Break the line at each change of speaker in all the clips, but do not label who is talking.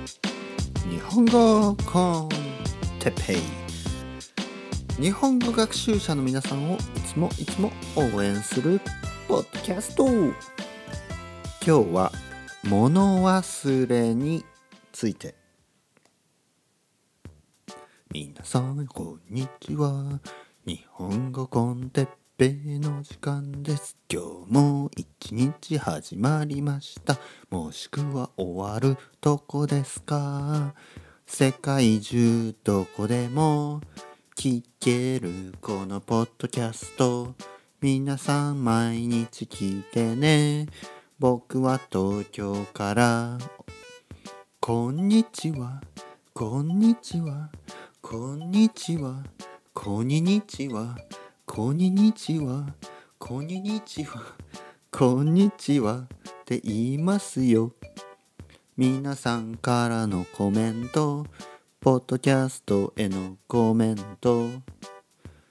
日本語コンテペイ。日本語学習者の皆さんをいつもいつも応援するポッドキャスト。今日は物忘れについて。皆さんこんにちは。日本語コンテッペの時間です。今日も一日始まりました。もしくは終わるとこですか？世界中どこでも聞けるこのポッドキャスト。皆さん毎日聞いてね。僕は東京から。こんにちは。こんにちは。こんにちは。こんにちは。こんにちは。こんにちは。こんにちはって言いますよ。皆さんからのコメント。ポッドキャストへのコメント。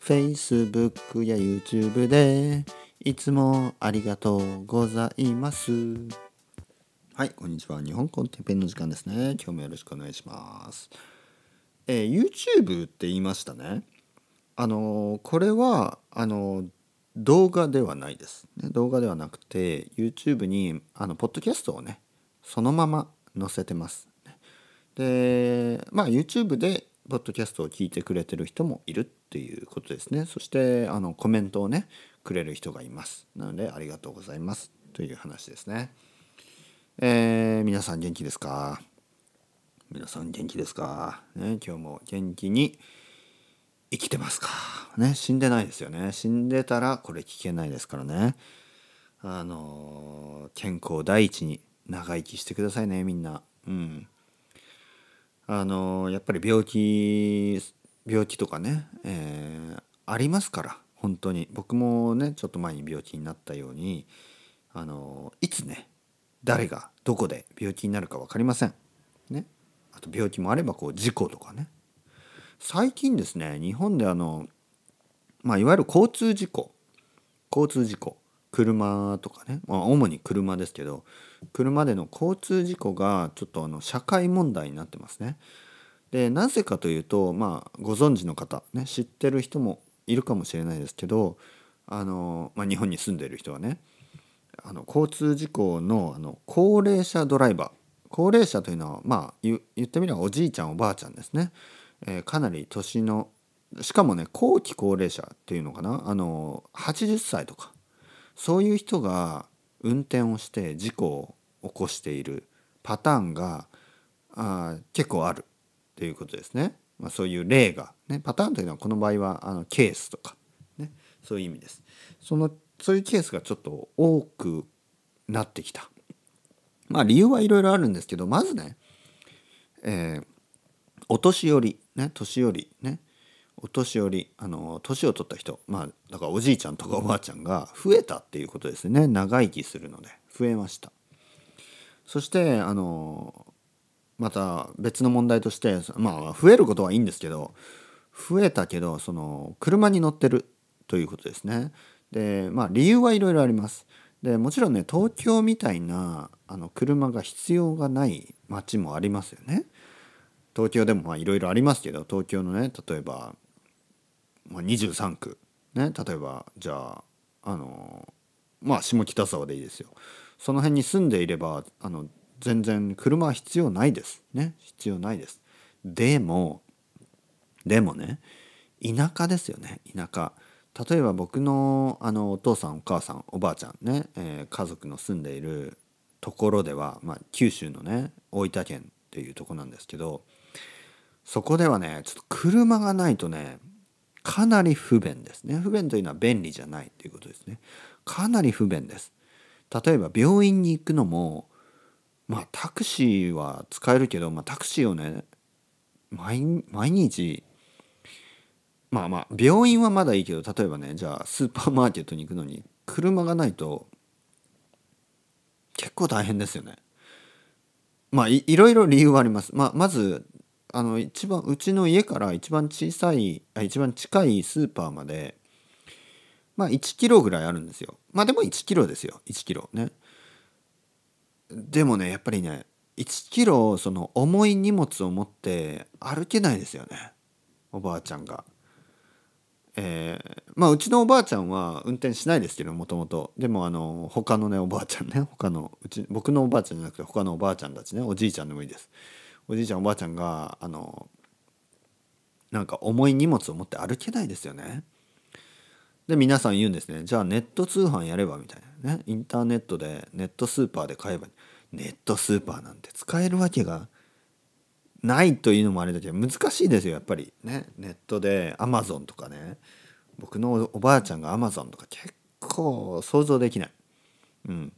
Facebook や YouTube でいつもありがとうございます。はいこんにちは。日本コンテンペンの時間ですね。今日もよろしくお願いします。えー、YouTube って言いましたね。あのこれはあの動画ではないです、ね、動画ではなくて YouTube にあのポッドキャストをねそのまま載せてます。でまあ YouTube でポッドキャストを聞いてくれてる人もいるっていうことですね。そしてあのコメントをねくれる人がいます。なのでありがとうございます。という話ですね。えー、皆さん元気ですか？皆さん元気ですか、ね、今日も元気に生きてますか？ね死んでないですよね。死んでたらこれ聞けないですからね。あの健康第一に長生きしてくださいねみんな。うん。あのやっぱり病気病気とかね、えー、ありますから本当に。僕もねちょっと前に病気になったようにあのいつね誰がどこで病気になるか分かりません。ね、あと病気もあればこう事故とかね。最近ですね日本であの、まあ、いわゆる交通事故交通事故車とかね、まあ、主に車ですけど車での交通事故がちょっとあの社会問題になってますね。でなぜかというとまあご存知の方ね知ってる人もいるかもしれないですけどあの、まあ、日本に住んでいる人はねあの交通事故のあの高齢者ドライバー高齢者というのはまあ言ってみればおじいちゃんおばあちゃんですね。え、かなり年のしかもね後期高齢者っていうのかな？あの80歳とかそういう人が運転をして事故を起こしているパターンがあ結構あるっていうことですね。まあ、そういう例が、ね、パターンというのはこの場合はあのケースとか、ね、そういう意味です。そのそういうケースがちょっと多くなってきた。まあ理由はいろいろあるんですけどまずね、えー、お年寄りね年寄りねお年寄りあの年を取った人まあだからおじいちゃんとかおばあちゃんが増えたっていうことですね。長生きするので増えました。そしてあのまた別の問題としてまあ増えることはいいんですけど増えたけどその車に乗ってるということですね。でまあ理由はいろいろあります。でもちろんね東京みたいなあの車が必要がない街もありますよね。東京でもいろいろありますけど東京のね例えば、まあ、23区。ね例えばじゃああのまあ下北沢でいいですよ。その辺に住んでいればあの全然車は必要ないです。ね必要ないです。でもでもね田舎ですよね田舎。例えば僕のあのお父さんお母さんおばあちゃんね、えー、家族の住んでいるところでは、まあ、九州のね大分県っていうとこなんですけどそこではねちょっと車がないとねかなり不便ですね不便というのは便利じゃないということですねかなり不便です例えば病院に行くのもまあタクシーは使えるけど、まあ、タクシーをね毎日まあまあ病院はまだいいけど例えばねじゃあスーパーマーケットに行くのに車がないと結構大変ですよね。まあいいろいろ理由はあります。まあ、まずあの一番うちの家から一番小さいあ一番近いスーパーまでまあ1キロぐらいあるんですよ。まあでも1キロですよ。1キロ。ね。でもねやっぱりね1キロその重い荷物を持って歩けないですよね。おばあちゃんが。えー、まあうちのおばあちゃんは運転しないですけどもともと。でもあの他のねおばあちゃんね他のうち僕のおばあちゃんじゃなくて他のおばあちゃんたちねおじいちゃんでもいいです。おじいちゃんおばあちゃんがあのなんか重い荷物を持って歩けないですよね。で皆さん言うんですね。じゃあネット通販やればみたいな。ねインターネットでネットスーパーで買えばネットスーパーなんて使えるわけがないというのもあれだけど難しいですよやっぱり。ねネットでアマゾンとかね。僕のおばあちゃんがアマゾンとか結構想像できない、うん、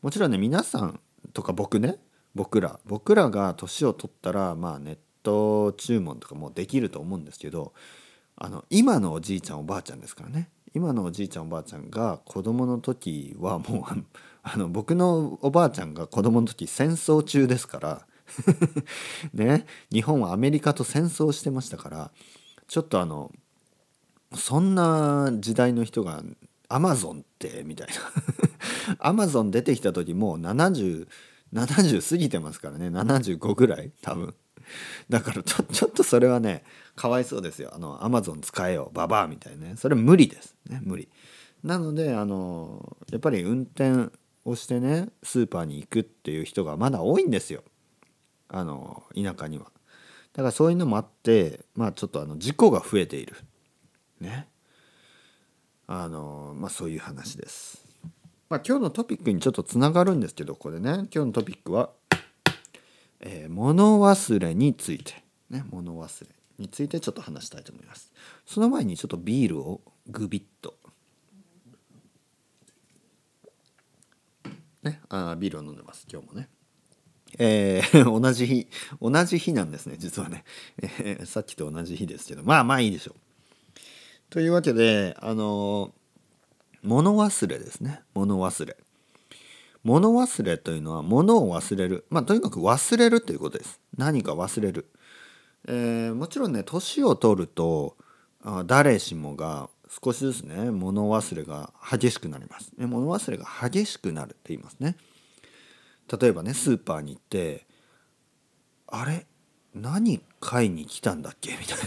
もちろんね皆さんとか僕ね僕ら僕らが年を取ったらまあネット注文とかもできると思うんですけどあの今のおじいちゃんおばあちゃんですからね。今のおじいちゃんおばあちゃんが子供の時はもうあの僕のおばあちゃんが子供の時戦争中ですから ね日本はアメリカと戦争してましたからちょっとあのそんな時代の人がアマゾンってみたいな。アマゾン出てきた時もう70 70過ぎてますからね。75ぐらい多分。だからちょちょっとそれはねかわいそうですよ。あのアマゾン使えよ。ババアみたいなね。それ無理です。ね無理。なのであのやっぱり運転をしてねスーパーに行くっていう人がまだ多いんですよ。あの田舎には。だからそういうのもあってまあちょっとあの事故が増えている。ね。あのまあそういう話です。まあ今日のトピックにちょっとつながるんですけどこれね。今日のトピックは、えー、物忘れについて。ね物忘れについてちょっと話したいと思います。その前にちょっとビールをグビッと。ねあビールを飲んでます。今日もね。えー、同じ日同じ日なんですね実はね、えー、さっきと同じ日ですけど。まあまあいいでしょう。というわけであの物忘れですね。物忘れ。物忘れというのは物を忘れる。まあとにかく忘れるということです。何か忘れる。えー、もちろんね年を取るとあ誰しもが少しずつね物忘れが激しくなります、ね、物忘れが激しくなるって言いますね。例えばねスーパーに行ってあれ？何買いに来たんだっけ？みたい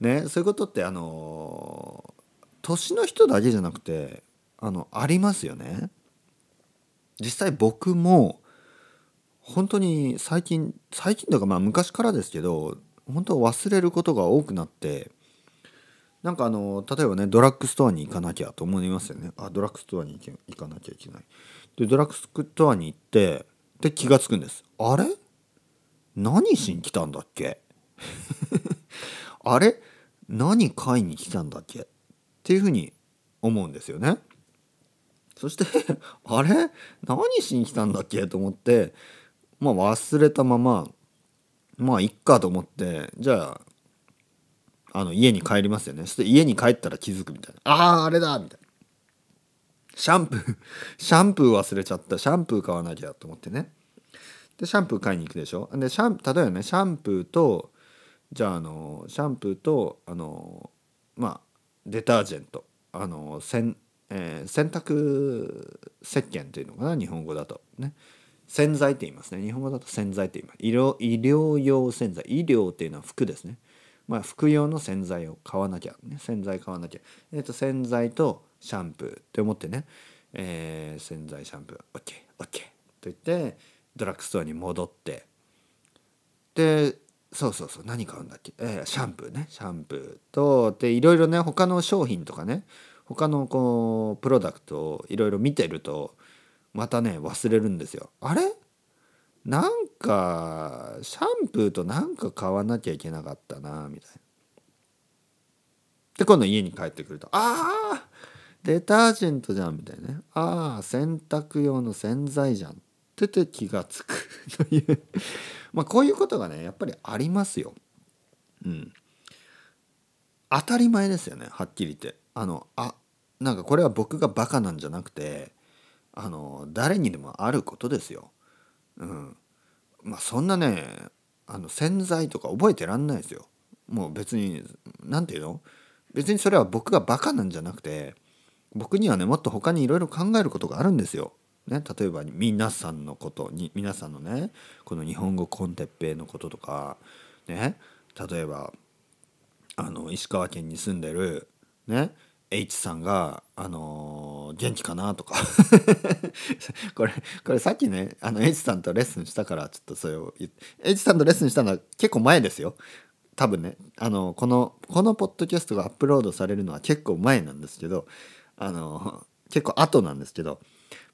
な。ねそういうことってあの年の人だけじゃなくてあのありますよね。実際僕も本当に最近最近とかまあ昔からですけど本当忘れることが多くなってなんかあの例えばねドラッグストアに行かなきゃと思いますよね。あドラッグストアに行かなきゃいけない。でドラッグストアに行ってで気が付くんです。あれ？何しに来たんだっけ？あれ？何買いに来たんだっけ？っていうふうに思うんですよね。そして あれ？何しに来たんだっけ？と思ってまあ忘れたまままあいっかと思ってじゃああの家に帰りますよね。そして家に帰ったら気づくみたいな。あああれだみたいな。シャンプー シャンプー忘れちゃった。シャンプー買わなきゃと思ってね。でシャンプー買いに行くでしょ？でシャン例えばねシャンプーとじゃああのシャンプーとあのまあデタージェント。あのせん、えー、洗濯石鹸っていうのかな？日本語だと。ね。洗剤って言いますね。日本語だと洗剤って言います。医療医療用洗剤。医療っていうのは服ですね。まあ服用の洗剤を買わなきゃ、ね、洗剤買わなきゃ、えーと、洗剤とシャンプーって思ってね、えー、洗剤シャンプー。OKOK、と言ってドラッグストアに戻って。でそうそうそう何買うんだっけ、えー、シャンプーね。シャンプーとでいろいろね他の商品とかね他のこうプロダクトをいろいろ見てるとまたね忘れるんですよ。あれ？なんかシャンプーとなんか買わなきゃいけなかったなみたいな。で今度家に帰ってくると「ああデタージェントじゃん」みたいなね「ああ洗濯用の洗剤じゃん」ってて気が付くという まあこういうことがねやっぱりありますよ。うん。当たり前ですよねはっきり言って。あのあなんかこれは僕がバカなんじゃなくてあの誰にでもあることですよ。うん、まあそんなねあの洗剤とか覚えてらんないですよ。もう別に何て言うの？別にそれは僕がバカなんじゃなくて僕にはねもっと他にいろいろ考えることがあるんですよ。ね、例えば皆さんのことに皆さんのねこの日本語コンテッペイのこととかね例えばあの石川県に住んでるね H さんが、あのー、元気かなとか。これこれさっきねあの H さんとレッスンしたからちょっとそれを H さんとレッスンしたのは結構前ですよ。多分ねあのこのこのポッドキャストがアップロードされるのは結構前なんですけどあの結構後なんですけど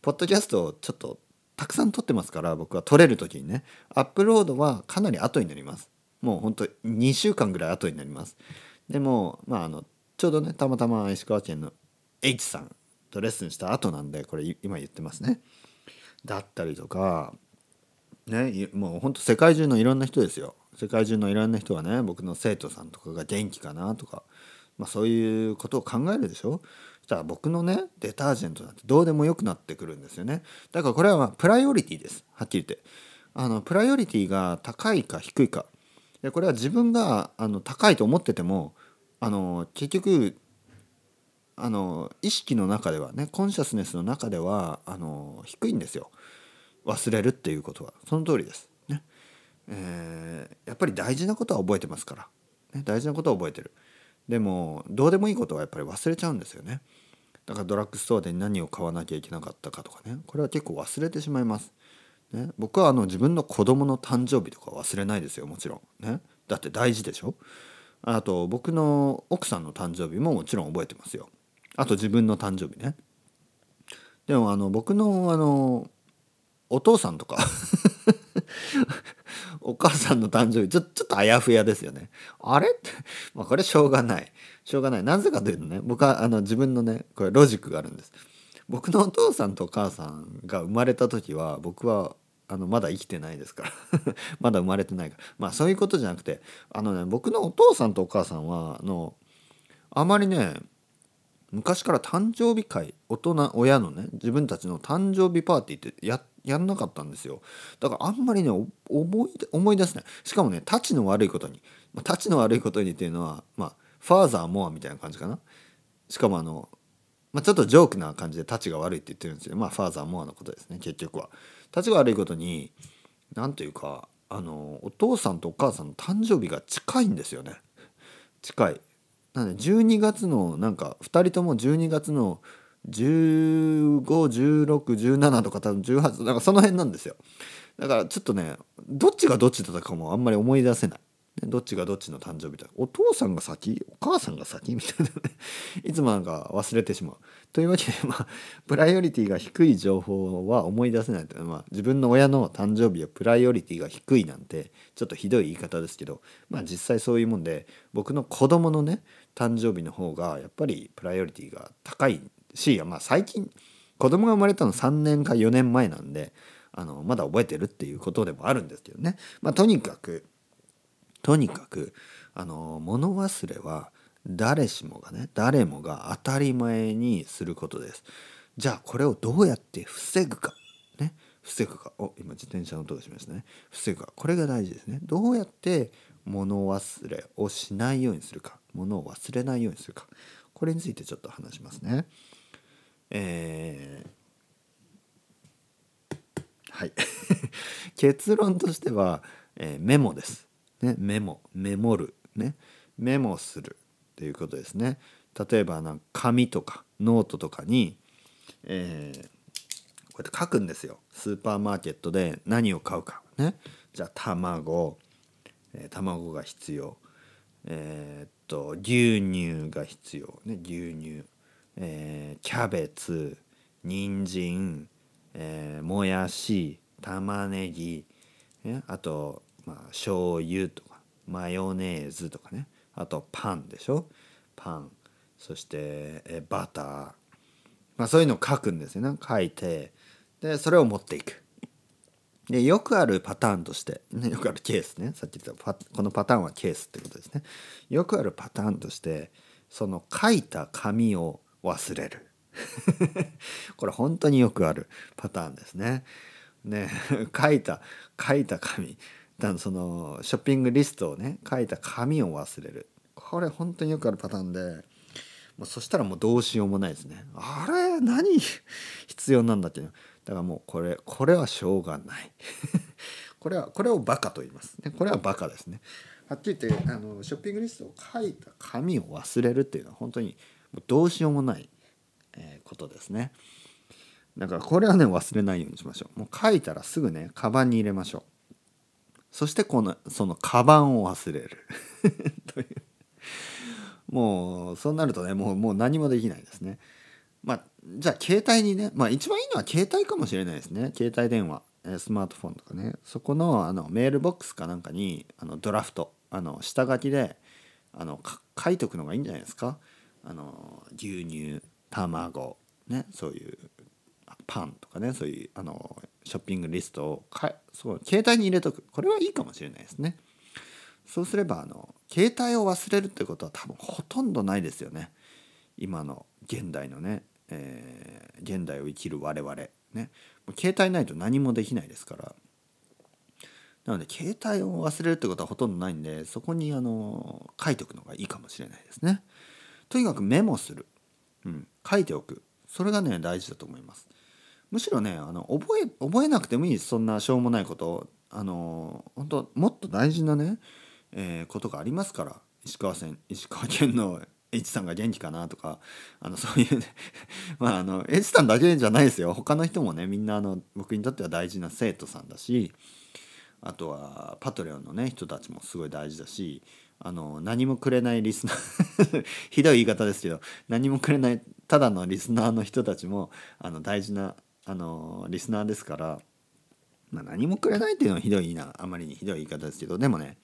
ポッドキャストをちょっとたくさん撮ってますから僕は撮れる時にねアップロードはかなり後になりますもうほんと2週間ぐらい後になりますでもまああのちょうどねたまたま石川県の H さんとレッスンした後なんでこれ今言ってますね。だったりとかねもうほんと世界中のいろんな人ですよ。世界中のいろんな人はね僕の生徒さんとかが元気かなとか、まあ、そういうことを考えるでしょしたら僕のねデタージェントなんてどうでもよくなってくるんですよね。だからこれはまあプライオリティですはっきり言って。あのプライオリティが高いか低いかでこれは自分があの高いと思っててもあの結局あの意識の中ではねコンシャスネスの中ではあの低いんですよ忘れるっていうことはその通りです。ねえー、やっぱり大事なことは覚えてますから、ね、大事なことは覚えてる。でもどうでもいいことはやっぱり忘れちゃうんですよね。だからドラッグストアで何を買わなきゃいけなかったかとかねこれは結構忘れてしまいます。ね、僕はあの自分の子供の誕生日とか忘れないですよもちろん。ね、だって大事でしょあと僕の奥さんの誕生日ももちろん覚えてますよ。あと自分の誕生日ね。でもあの僕のあのお父さんとか お母さんの誕生日ちょちょっとあやふやですよね。あれ？って、まあ、これしょうがない。しょうがない。なぜかというとね僕はあの自分のねこれロジックがあるんです。僕のお父さんとお母さんが生まれた時は僕はあのまだ生きてないですから まだ生まれてないからまあそういうことじゃなくてあのね僕のお父さんとお母さんはあのあまりね昔から誕生日会大人親のね自分たちの誕生日パーティーってややんなかったんですよ。だからあんまりね思い思い出せない。しかもねタチの悪いことに。タチの悪いことにっていうのはまあファーザーモアみたいな感じかな。しかもあのまあ、ちょっとジョークな感じでタチが悪いって言ってるんですけどまあファーザーモアのことですね結局は。タチが悪いことに何ていうかあのお父さんとお母さんの誕生日が近いんですよね。近い。なんで12月のなんか2人とも12月の151617とか多分18なんかその辺なんですよ。だからちょっとねどっちがどっちだったかもあんまり思い出せない。どっちがどっちの誕生日だお父さんが先？お母さんが先みたいなね。いつもなんか忘れてしまう。というわけでまあプライオリティが低い情報は思い出せないと。いうのは、まあ、自分の親の誕生日はプライオリティが低いなんてちょっとひどい言い方ですけどまあ実際そういうもんで僕の子供のね誕生日の方がやっぱりプライオリティが高いし、まあ、最近子供が生まれたの3年か4年前なんであのまだ覚えてるっていうことでもあるんですけどね、まあ、とにかくとにかくあの物忘れは誰しもがね誰もが当たり前にすることです。じゃあこれをどうやって防ぐか。ね。防ぐか。お今自転車の音がしましたね。防ぐか。これが大事ですね。どうやって物忘れをしないようにするか。物を忘れないようにするか。これについてちょっと話しますね。えー、はい。結論としては、えー、メモです。ね、メモ。メモる、ね、メモするっていうことですね。例えばなんか紙とかノートとかに、えー、こうやって書くんですよ。スーパーマーケットで何を買うか。ね。じゃあ卵、えー、卵が必要。えー、っと牛乳が必要。ね。牛乳、えー、キャベツ人参、えー、もやし玉ねぎ、ね、あとまあ醤油とかマヨネーズとかね。あとパンでしょ？パン。そしてえバター、まあ、そういうのを書くんですよね。書いて。でそれを持っていく。でよくあるパターンとして、ね、よくあるケースね。さっき言ったこのパターンはケースってことですね。よくあるパターンとしてその書いた紙を忘れる。これ本当によくあるパターンですね。ね 書いた書いた紙。そのショッピングリストをね書いた紙を忘れる。これ本当によくあるパターンでもうそしたらもうどうしようもないですね。あれ何 必要なんだっていうだからもうこれこれはしょうがない。これはこれをバカと言います。ねこれはバカですね。はっきり言ってあのショッピングリストを書いた紙を忘れるっていうのは本当にどうしようもない、え、ことですね。だからこれはね忘れないようにしましょう。もう書いたらすぐねカバンに入れましょう。そしてこのそのカバンを忘れる。という。もうそうなるとねもうもう何もできないですね。まあじゃあ携帯にねまあ一番いいのは携帯かもしれないですね。携帯電話。スマートフォンとかね。そこのあのメールボックスかなんかにあのドラフト。あの下書きであの書いとくのがいいんじゃないですか。あの牛乳卵ねそういうパンとかねそういうあのショッピングリストをかそう携帯に入れとく。これはいいかもしれないですね。そうすればあの携帯を忘れるってことは多分ほとんどないですよね。今の現代のね、えー、現代を生きる我々ね。携帯ないと何もできないですから。なので携帯を忘れるってことはほとんどないんでそこにあの書いておくのがいいかもしれないですね。とにかくメモする、うん、書いておく。それがね大事だと思います。むしろねあの覚え覚えなくてもいいそんなしょうもないことあの本当もっと大事なね、えー、ことがありますから。石川県石川県の H さんが元気かなとかあのそういうね まああの H さんだけじゃないですよ。他の人もねみんなあの僕にとっては大事な生徒さんだしあとはパトレオンのね人たちもすごい大事だしあの何もくれないリスナー ひどい言い方ですけど何もくれないただのリスナーの人たちもあの大事なあのリスナーですから、まあ、何もくれないっていうのはひどいなあまりにひどい言い方ですけどでもね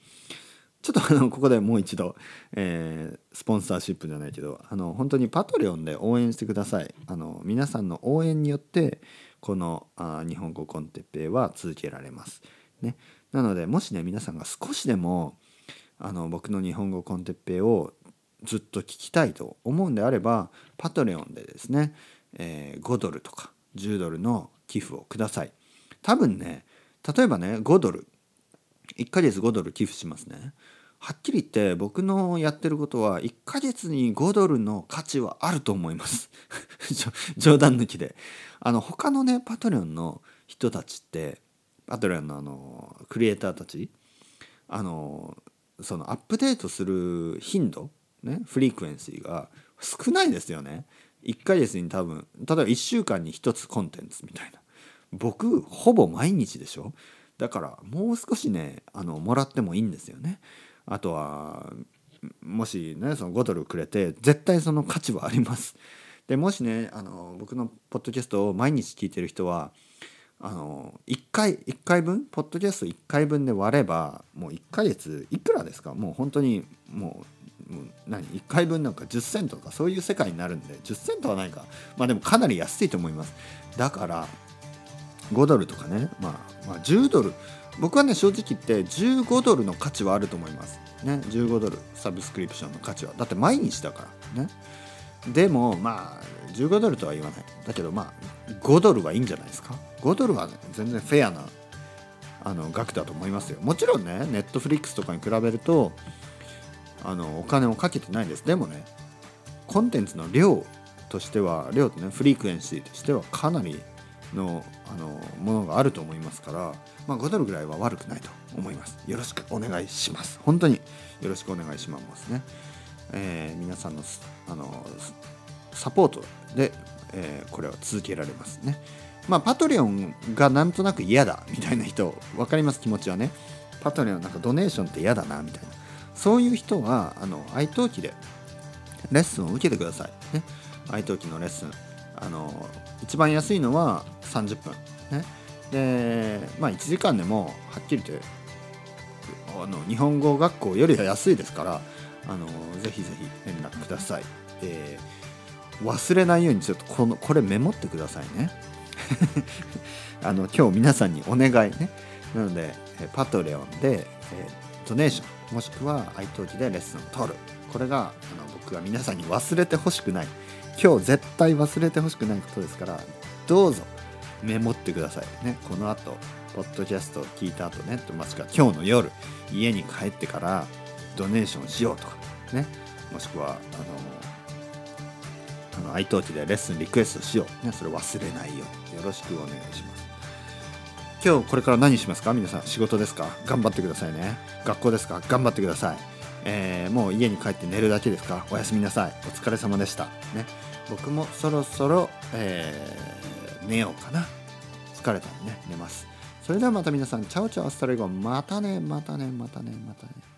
ちょっとあのここでもう一度、えー、スポンサーシップじゃないけどあの本当にパトレオンで応援してくださいあの皆さんの応援によってこのあ日本語コンテッペイは続けられます。ね、なのでもしね皆さんが少しでもあの僕の日本語コンテッペイをずっと聞きたいと思うんであればパトレオンでですね、えー、5ドルとか10ドルの寄付をください。多分ね例えばね5ドル1ヶ月5ドル寄付しますね。はっきり言って僕のやってることは1ヶ月に5ドルの価値はあると思います。冗談抜きで。あの他のねパトレオンの人たちってパトレオンのあのクリエイターたちあのそのアップデートする頻度ねフリークエンシーが少ないですよね。1ヶ月に多分例えば1週間に1つコンテンツみたいな。僕ほぼ毎日でしょ。だからもう少しねあのもらってもいいんですよね。あとはもしねその5ドルくれて絶対その価値はあります。でもしねあの僕のポッドキャストを毎日聞いてる人はあの1回1回分ポッドキャスト1回分で割ればもう1ヶ月いくらですか？もう本当にもうもう何1回分なんか10セントとかそういう世界になるんで10セントはないか。まあでもかなり安いと思います。だから5ドルとかね、まあ、まあ10ドル。僕はね正直言って15ドルの価値はあると思います。ね15ドル。サブスクリプションの価値は。だって毎日だから。ね。でもまあ15ドルとは言わない。だけどまあ5ドルはいいんじゃないですか。5ドルは、ね、全然フェアなあの額だと思いますよ。もちろんねネットフリックスとかに比べるとあのお金をかけてないです。でもねコンテンツの量としては量とねフリークエンシーとしてはかなりのあのものがあると思いますから、まあ、5ドルぐらいは悪くないと思います。よろしくお願いします。本当によろしくお願いしますね、えー、皆さんのあのサポートで、えー、これは続けられますね。まあパトリオンがなんとなく嫌だみたいな人分かります？気持ちはね。パトリオンなんかドネーションって嫌だなみたいな。そういう人はあの愛登記でレッスンを受けてください、ね、愛登記のレッスン。あの一番安いのは30分、ね、でまあ1時間でもはっきり言ってあの日本語学校よりは安いですからあのぜひぜひ連絡ください、えー、忘れないようにちょっとこのこれメモってくださいね。あの今日皆さんにお願いね。なのでパトレオンで、えー、ドネーションもしくは愛登記でレッスンを取る。これがあの僕は皆さんに忘れてほしくない。今日絶対忘れてほしくないことですからどうぞメモってください。ねこの後ポッドキャストを聞いた後ねともしくは今日の夜家に帰ってからドネーションしようとかね。もしくはあのの愛登記でレッスンリクエストしよう、ね、それ忘れないように。よろしくお願いします。今日これから何しますか？皆さん仕事ですか？頑張ってくださいね。学校ですか？頑張ってください、えー、もう家に帰って寝るだけですか？おやすみなさい。お疲れ様でした。ね。僕もそろそろ、えー、寝ようかな。疲れたんでね寝ます。それではまた皆さん ciao ciao hasta luego。またねまたねまたねまたね。